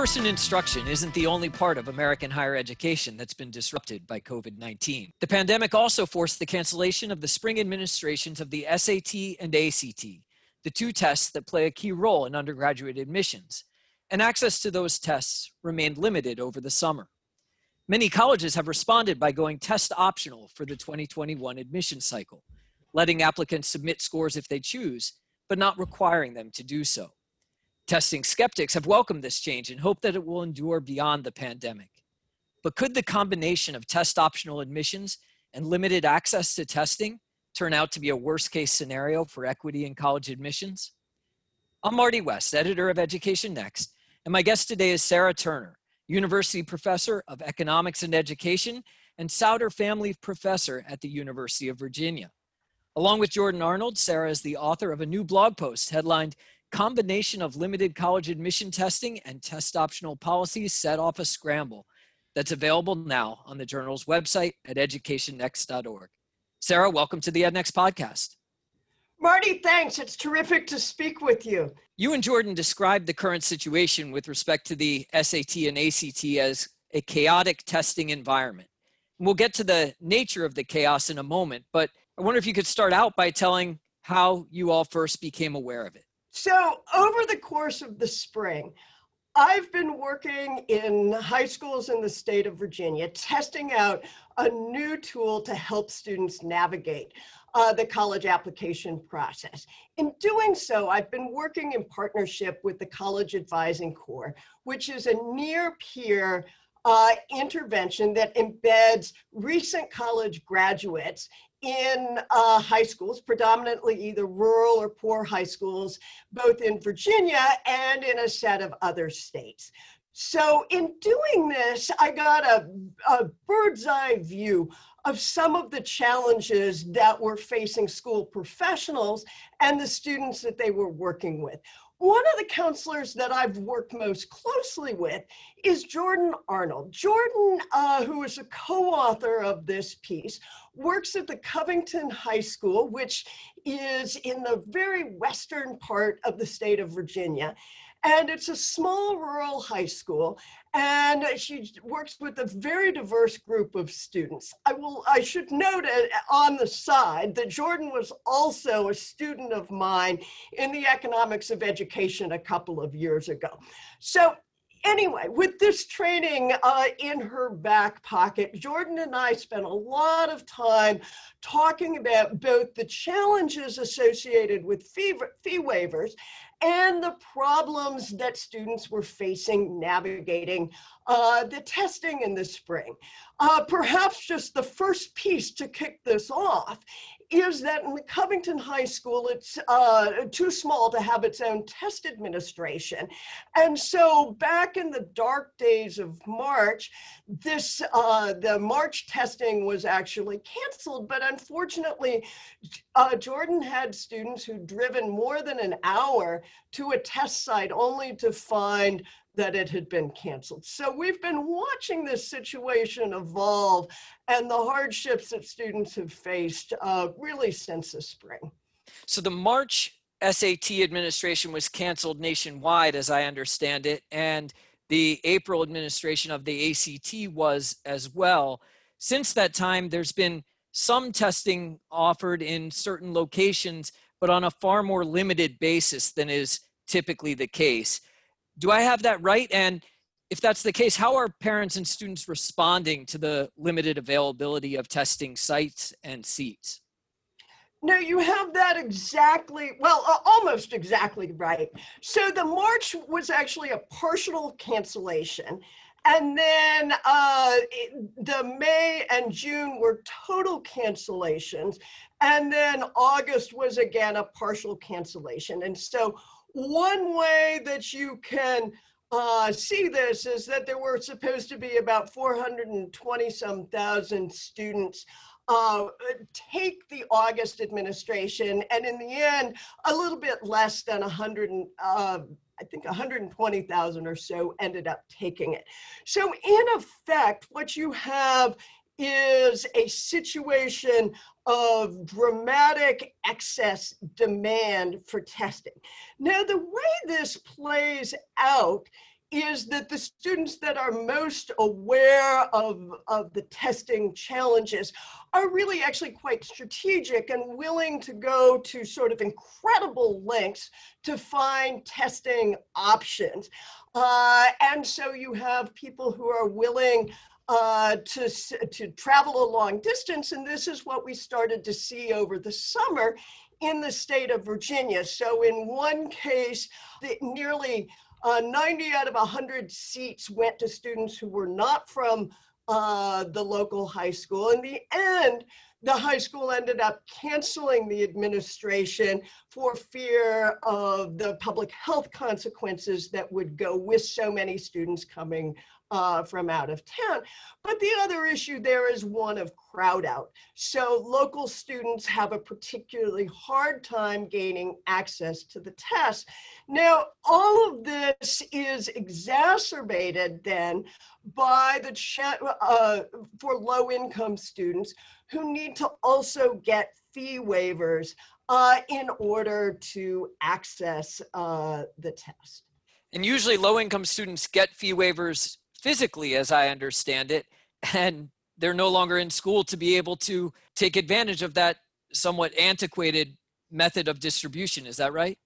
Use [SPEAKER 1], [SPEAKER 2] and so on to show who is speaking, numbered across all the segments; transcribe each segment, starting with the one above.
[SPEAKER 1] Person instruction isn't the only part of American higher education that's been disrupted by COVID 19. The pandemic also forced the cancellation of the spring administrations of the SAT and ACT, the two tests that play a key role in undergraduate admissions, and access to those tests remained limited over the summer. Many colleges have responded by going test optional for the 2021 admission cycle, letting applicants submit scores if they choose, but not requiring them to do so. Testing skeptics have welcomed this change and hope that it will endure beyond the pandemic. But could the combination of test optional admissions and limited access to testing turn out to be a worst case scenario for equity in college admissions? I'm Marty West, editor of Education Next, and my guest today is Sarah Turner, University Professor of Economics and Education, and Souder Family Professor at the University of Virginia. Along with Jordan Arnold, Sarah is the author of a new blog post headlined Combination of Limited College Admission Testing and Test Optional Policies Set Off a Scramble that's available now on the journal's website at educationnext.org. Sarah, welcome to the EdNext podcast.
[SPEAKER 2] Marty, thanks. It's terrific to speak with you.
[SPEAKER 1] You and Jordan described the current situation with respect to the SAT and ACT as a chaotic testing environment. We'll get to the nature of the chaos in a moment, but I wonder if you could start out by telling how you all first became aware of it.
[SPEAKER 2] So, over the course of the spring, I've been working in high schools in the state of Virginia, testing out a new tool to help students navigate uh, the college application process. In doing so, I've been working in partnership with the College Advising Corps, which is a near peer uh, intervention that embeds recent college graduates in uh, high schools, predominantly either rural or poor high schools, both in Virginia and in a set of other states. So, in doing this, I got a, a bird's eye view of some of the challenges that were facing school professionals and the students that they were working with. One of the counselors that I've worked most closely with is Jordan Arnold. Jordan, uh, who is a co author of this piece, works at the Covington High School, which is in the very western part of the state of Virginia. And it's a small rural high school and she works with a very diverse group of students. I will I should note on the side that Jordan was also a student of mine in the economics of education a couple of years ago. So anyway, with this training uh, in her back pocket, Jordan and I spent a lot of time talking about both the challenges associated with fee, fee waivers and the problems that students were facing navigating uh, the testing in the spring. Uh, perhaps just the first piece to kick this off is that in Covington High School, it's uh, too small to have its own test administration. And so back in the dark days of March, this uh, the March testing was actually canceled, but unfortunately, uh, Jordan had students who'd driven more than an hour to a test site only to find that it had been canceled. So we've been watching this situation evolve and the hardships that students have faced uh, really since the spring.
[SPEAKER 1] So the March SAT administration was canceled nationwide, as I understand it, and the April administration of the ACT was as well. Since that time, there's been some testing offered in certain locations, but on a far more limited basis than is typically the case. Do I have that right? And if that's the case, how are parents and students responding to the limited availability of testing sites and seats?
[SPEAKER 2] No, you have that exactly, well, uh, almost exactly right. So the March was actually a partial cancellation. And then uh, the May and June were total cancellations. And then August was again a partial cancellation. And so one way that you can uh, see this is that there were supposed to be about 420 some thousand students uh, take the August administration, and in the end, a little bit less than 100, uh, I think 120,000 or so ended up taking it. So, in effect, what you have is a situation of dramatic excess demand for testing. Now, the way this plays out is that the students that are most aware of, of the testing challenges are really actually quite strategic and willing to go to sort of incredible lengths to find testing options. Uh, and so you have people who are willing uh, to, to travel a long distance. And this is what we started to see over the summer in the state of Virginia. So in one case, the, nearly uh, 90 out of 100 seats went to students who were not from uh, the local high school. In the end, the high school ended up canceling the administration for fear of the public health consequences that would go with so many students coming uh, from out of town. But the other issue there is one of crowd out. So local students have a particularly hard time gaining access to the test. Now, all of this is exacerbated then by the uh, for low income students who need to also get fee waivers uh, in order to access uh, the test.
[SPEAKER 1] And usually low income students get fee waivers physically, as I understand it, and they're no longer in school to be able to take advantage of that somewhat antiquated method of distribution. Is that right?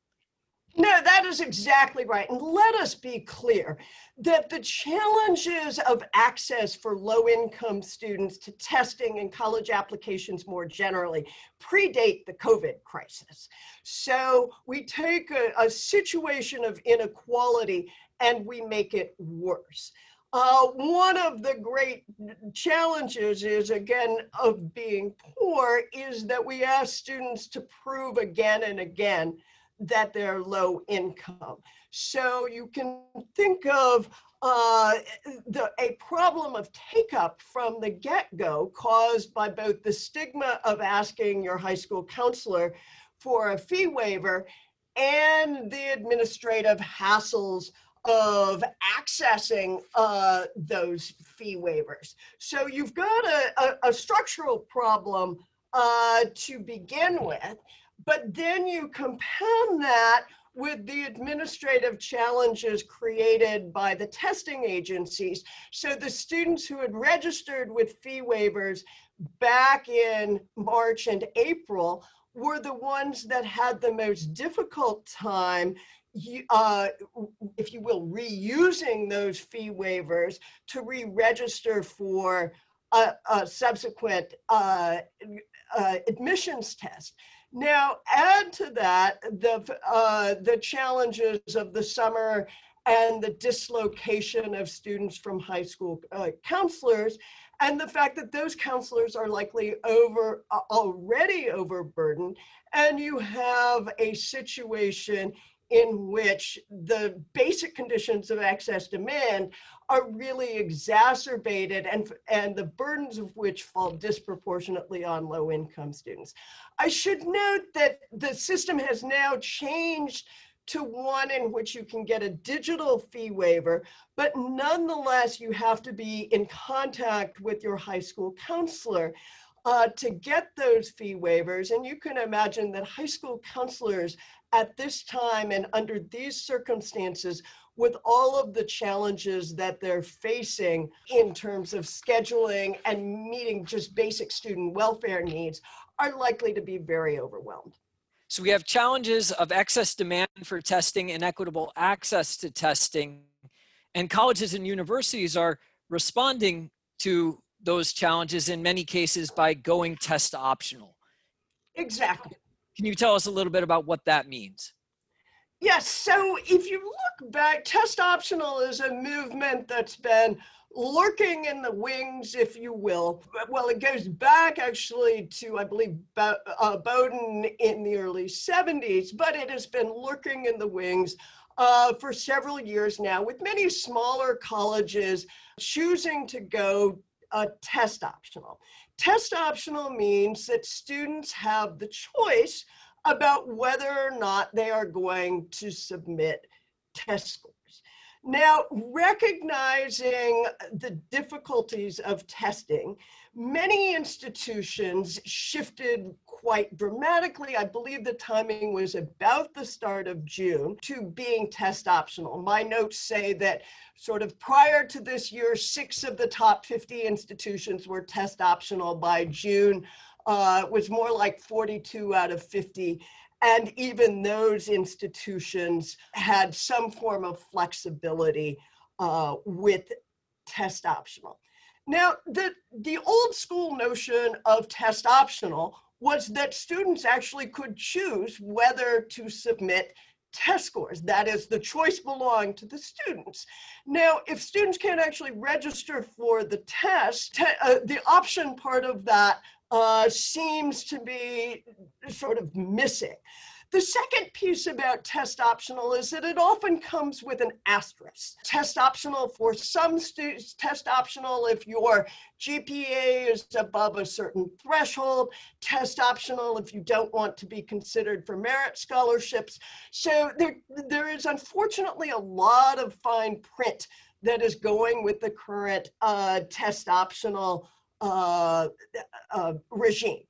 [SPEAKER 2] No, that is exactly right. And let us be clear that the challenges of access for low income students to testing and college applications more generally predate the COVID crisis. So we take a, a situation of inequality and we make it worse. Uh, one of the great challenges is, again, of being poor, is that we ask students to prove again and again that they're low income. So you can think of uh, the, a problem of take up from the get go caused by both the stigma of asking your high school counselor for a fee waiver and the administrative hassles of accessing uh, those fee waivers. So you've got a, a, a structural problem uh, to begin with, but then you compound that with the administrative challenges created by the testing agencies. So the students who had registered with fee waivers back in March and April were the ones that had the most difficult time uh, if you will, reusing those fee waivers to re-register for a, a subsequent uh, uh, admissions test. Now, add to that the, uh, the challenges of the summer and the dislocation of students from high school uh, counselors and the fact that those counselors are likely over already overburdened and you have a situation in which the basic conditions of excess demand are really exacerbated and, and the burdens of which fall disproportionately on low income students. I should note that the system has now changed to one in which you can get a digital fee waiver, but nonetheless, you have to be in contact with your high school counselor uh, to get those fee waivers. And you can imagine that high school counselors at this time and under these circumstances with all of the challenges that they're facing in terms of scheduling and meeting just basic student welfare needs are likely to be very overwhelmed.
[SPEAKER 1] So we have challenges of excess demand for testing and equitable access to testing. And colleges and universities are responding to those challenges in many cases by going test optional.
[SPEAKER 2] Exactly.
[SPEAKER 1] Can you tell us a little bit about what that means?
[SPEAKER 2] Yes, so if you look back, test optional is a movement that's been lurking in the wings, if you will. Well, it goes back actually to, I believe, uh, Bowdoin in the early 70s, but it has been lurking in the wings uh, for several years now, with many smaller colleges choosing to go uh, test optional. Test optional means that students have the choice about whether or not they are going to submit test scores. Now, recognizing the difficulties of testing, many institutions shifted quite dramatically. I believe the timing was about the start of June to being test optional. My notes say that sort of prior to this year, six of the top 50 institutions were test optional by June. Uh, was more like 42 out of 50 and even those institutions had some form of flexibility uh, with test optional. Now, the, the old school notion of test optional was that students actually could choose whether to submit test scores. That is, the choice belonged to the students. Now, if students can't actually register for the test, te uh, the option part of that uh, seems to be sort of missing. The second piece about test optional is that it often comes with an asterisk. Test optional for some students, test optional if your GPA is above a certain threshold, test optional if you don't want to be considered for merit scholarships. So there, there is unfortunately a lot of fine print that is going with the current uh, test optional uh, uh, regime.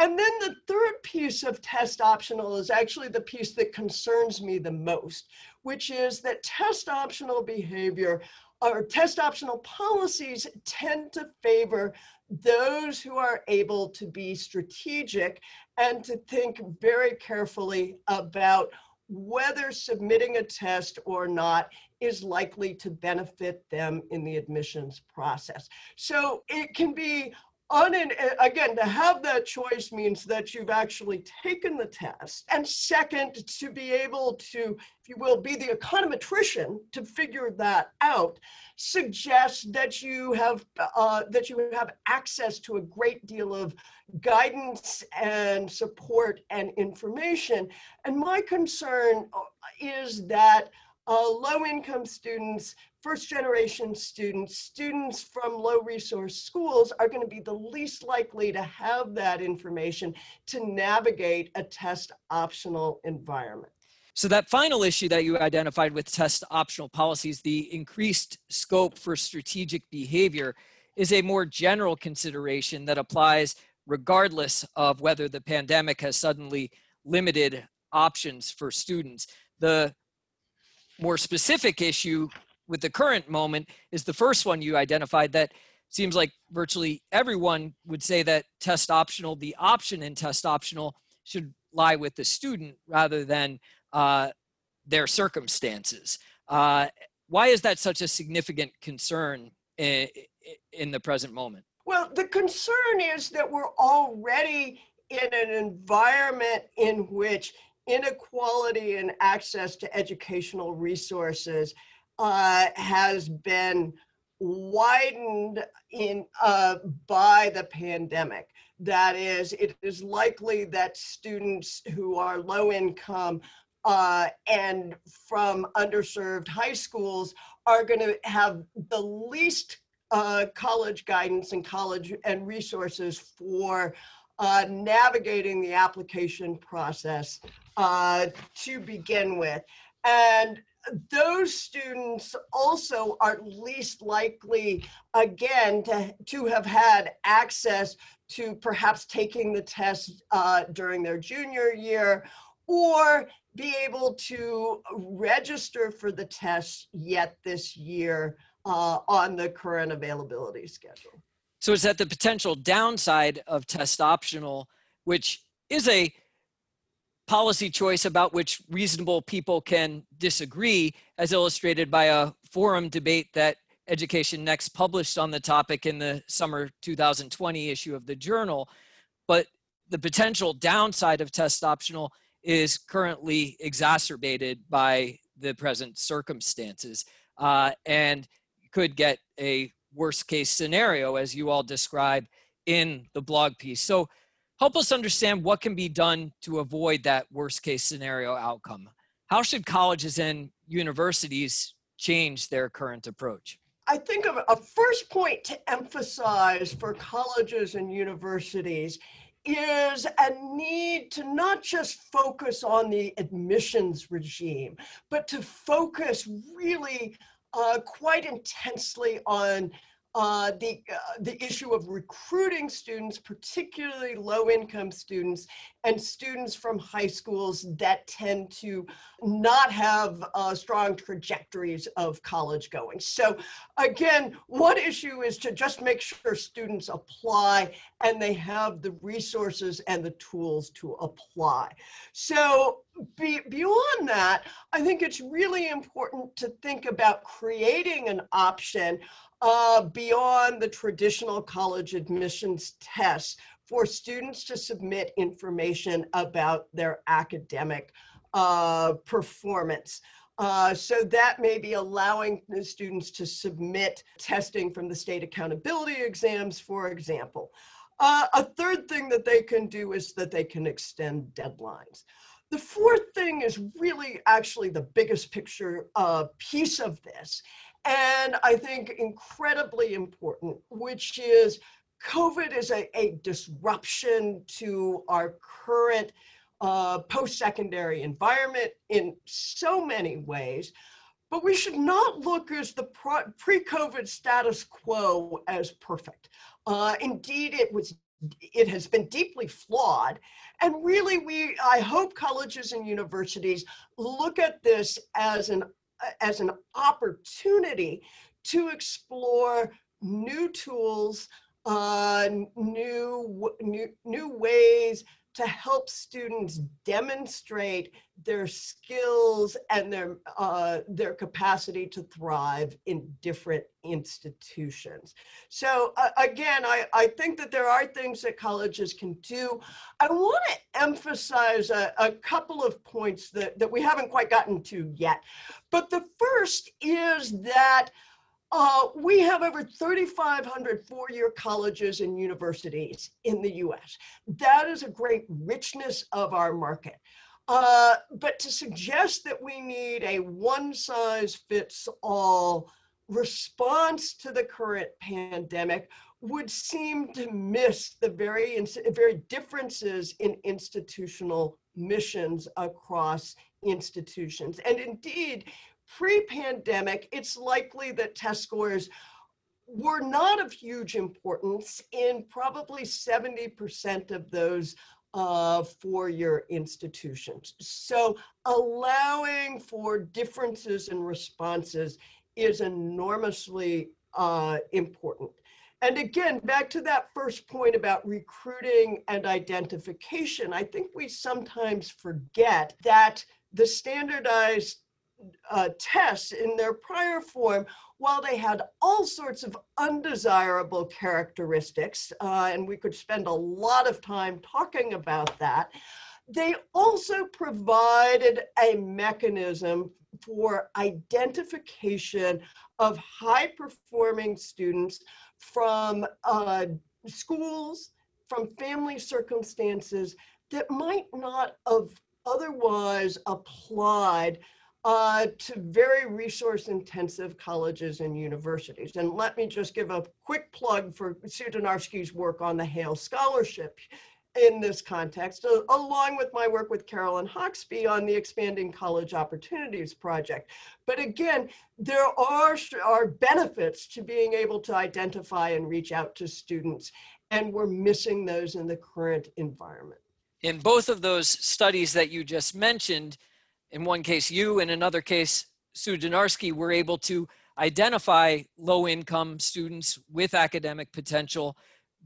[SPEAKER 2] And then the third piece of test optional is actually the piece that concerns me the most, which is that test optional behavior or test optional policies tend to favor those who are able to be strategic and to think very carefully about whether submitting a test or not is likely to benefit them in the admissions process. So it can be un- again, to have that choice means that you've actually taken the test. And second, to be able to, if you will, be the econometrician to figure that out suggests that you have uh, that you have access to a great deal of guidance and support and information. And my concern uh, is that uh, low income students, first generation students, students from low resource schools are going to be the least likely to have that information to navigate a test optional environment.
[SPEAKER 1] So, that final issue that you identified with test optional policies, the increased scope for strategic behavior, is a more general consideration that applies regardless of whether the pandemic has suddenly limited options for students. The more specific issue with the current moment is the first one you identified that seems like virtually everyone would say that test optional, the option in test optional should lie with the student rather than uh, their circumstances. Uh, why is that such a significant concern in, in the present moment?
[SPEAKER 2] Well, the concern is that we're already in an environment in which inequality in access to educational resources uh, has been widened in uh, by the pandemic. That is, it is likely that students who are low income uh, and from underserved high schools are going to have the least uh, college guidance and college and resources for uh, navigating the application process uh, to begin with. And those students also are least likely, again, to, to have had access to perhaps taking the test uh, during their junior year or be able to register for the test yet this year uh, on the current availability schedule.
[SPEAKER 1] So it's that the potential downside of test optional, which is a policy choice about which reasonable people can disagree, as illustrated by a forum debate that Education Next published on the topic in the summer 2020 issue of the journal. But the potential downside of test optional is currently exacerbated by the present circumstances uh, and could get a worst case scenario, as you all describe in the blog piece. So, help us understand what can be done to avoid that worst case scenario outcome. How should colleges and universities change their current approach?
[SPEAKER 2] I think a first point to emphasize for colleges and universities is a need to not just focus on the admissions regime, but to focus really uh, quite intensely on uh, the, uh, the issue of recruiting students, particularly low-income students and students from high schools that tend to not have uh, strong trajectories of college going. So again, one issue is to just make sure students apply and they have the resources and the tools to apply. So be, beyond that, I think it's really important to think about creating an option uh, beyond the traditional college admissions tests for students to submit information about their academic uh, performance. Uh, so that may be allowing the students to submit testing from the state accountability exams, for example. Uh, a third thing that they can do is that they can extend deadlines. The fourth thing is really actually the biggest picture uh, piece of this, and I think incredibly important, which is COVID is a, a disruption to our current uh, post-secondary environment in so many ways, but we should not look as the pre-COVID status quo as perfect. Uh, indeed, it was it has been deeply flawed. And really, we I hope colleges and universities look at this as an as an opportunity to explore new tools, uh, new, new, new ways to help students demonstrate their skills and their, uh, their capacity to thrive in different institutions. So uh, again, I, I think that there are things that colleges can do. I want to emphasize a, a couple of points that, that we haven't quite gotten to yet. But the first is that uh, we have over 3,500 four-year colleges and universities in the US. That is a great richness of our market. Uh, but to suggest that we need a one-size-fits-all response to the current pandemic would seem to miss the very, very differences in institutional missions across institutions. And indeed, Pre-pandemic, it's likely that test scores were not of huge importance in probably 70% of those uh, four-year institutions. So allowing for differences in responses is enormously uh, important. And again, back to that first point about recruiting and identification, I think we sometimes forget that the standardized uh, tests in their prior form, while they had all sorts of undesirable characteristics, uh, and we could spend a lot of time talking about that, they also provided a mechanism for identification of high performing students from uh, schools, from family circumstances that might not have otherwise applied uh, to very resource intensive colleges and universities. And let me just give a quick plug for Sue Dynarski's work on the HAIL Scholarship in this context, along with my work with Caroline Hoxby on the Expanding College Opportunities Project. But again, there are, are benefits to being able to identify and reach out to students, and we're missing those in the current environment.
[SPEAKER 1] In both of those studies that you just mentioned, in one case, you, in another case, Sue Dynarski, were able to identify low income students with academic potential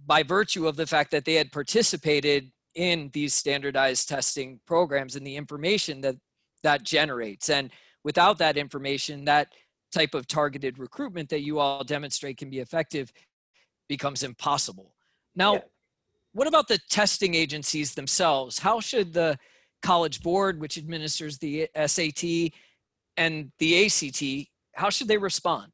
[SPEAKER 1] by virtue of the fact that they had participated in these standardized testing programs and the information that that generates. And without that information, that type of targeted recruitment that you all demonstrate can be effective becomes impossible. Now, yeah. what about the testing agencies themselves? How should the College Board, which administers the SAT and the ACT, how should they respond?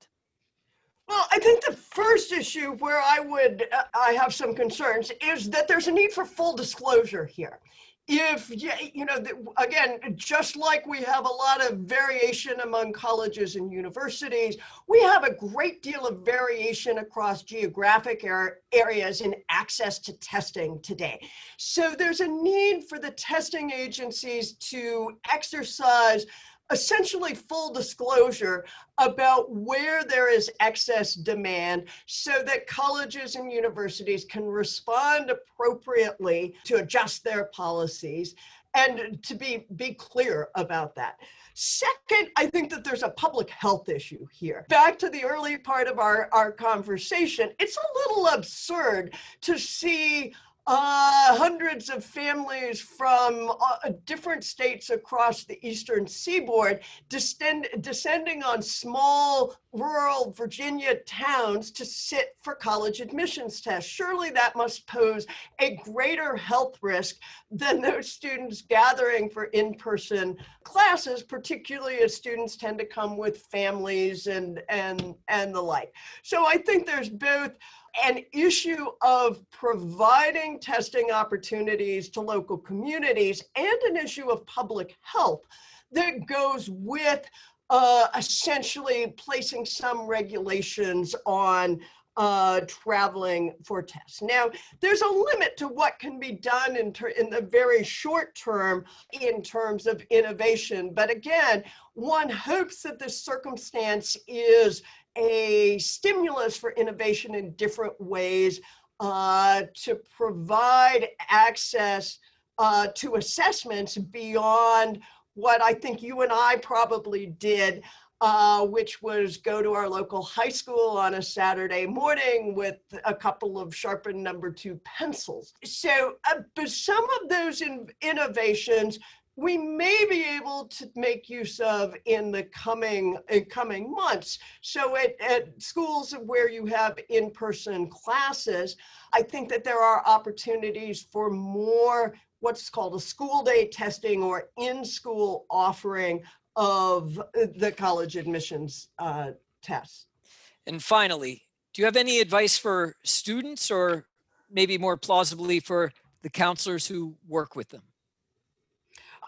[SPEAKER 2] Well, I think the first issue where I would uh, I have some concerns is that there's a need for full disclosure here. If you know again just like we have a lot of variation among colleges and universities we have a great deal of variation across geographic areas in access to testing today. So there's a need for the testing agencies to exercise essentially full disclosure about where there is excess demand so that colleges and universities can respond appropriately to adjust their policies and to be be clear about that. Second i think that there's a public health issue here. Back to the early part of our our conversation it's a little absurd to see uh, hundreds of families from uh, different states across the eastern seaboard descend, descending on small rural Virginia towns to sit for college admissions tests. Surely that must pose a greater health risk than those students gathering for in person classes, particularly as students tend to come with families and, and, and the like. So I think there's both an issue of providing testing opportunities to local communities and an issue of public health that goes with uh, essentially placing some regulations on uh, traveling for tests. Now, there's a limit to what can be done in, ter- in the very short term in terms of innovation. But again, one hopes that this circumstance is a stimulus for innovation in different ways uh, to provide access uh, to assessments beyond what I think you and I probably did, uh, which was go to our local high school on a Saturday morning with a couple of sharpened number two pencils. So, uh, but some of those in- innovations we may be able to make use of in the coming in coming months. So at, at schools where you have in-person classes, I think that there are opportunities for more what's called a school day testing or in-school offering of the college admissions uh, tests.
[SPEAKER 1] And finally, do you have any advice for students or maybe more plausibly for the counselors who work with them?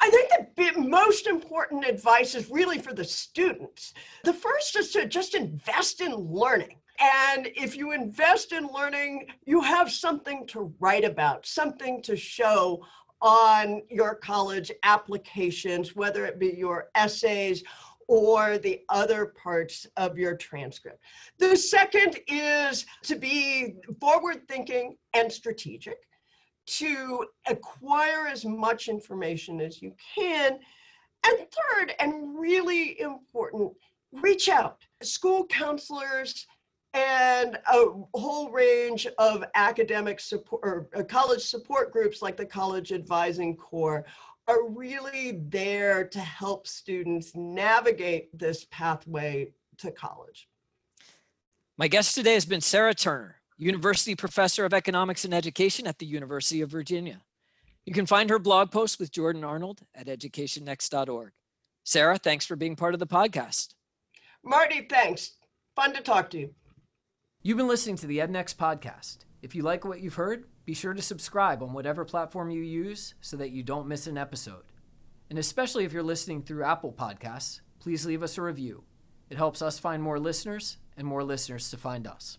[SPEAKER 2] I think the most important advice is really for the students. The first is to just invest in learning. And if you invest in learning, you have something to write about, something to show on your college applications, whether it be your essays or the other parts of your transcript. The second is to be forward thinking and strategic to acquire as much information as you can. And third, and really important, reach out. School counselors and a whole range of academic support or uh, college support groups like the College Advising Corps are really there to help students navigate this pathway to college.
[SPEAKER 1] My guest today has been Sarah Turner, University Professor of Economics and Education at the University of Virginia. You can find her blog post with Jordan Arnold at educationnext.org. Sarah, thanks for being part of the podcast.
[SPEAKER 2] Marty, thanks. Fun to talk to you.
[SPEAKER 1] You've been listening to the EdNext podcast. If you like what you've heard, be sure to subscribe on whatever platform you use so that you don't miss an episode. And especially if you're listening through Apple Podcasts, please leave us a review. It helps us find more listeners and more listeners to find us.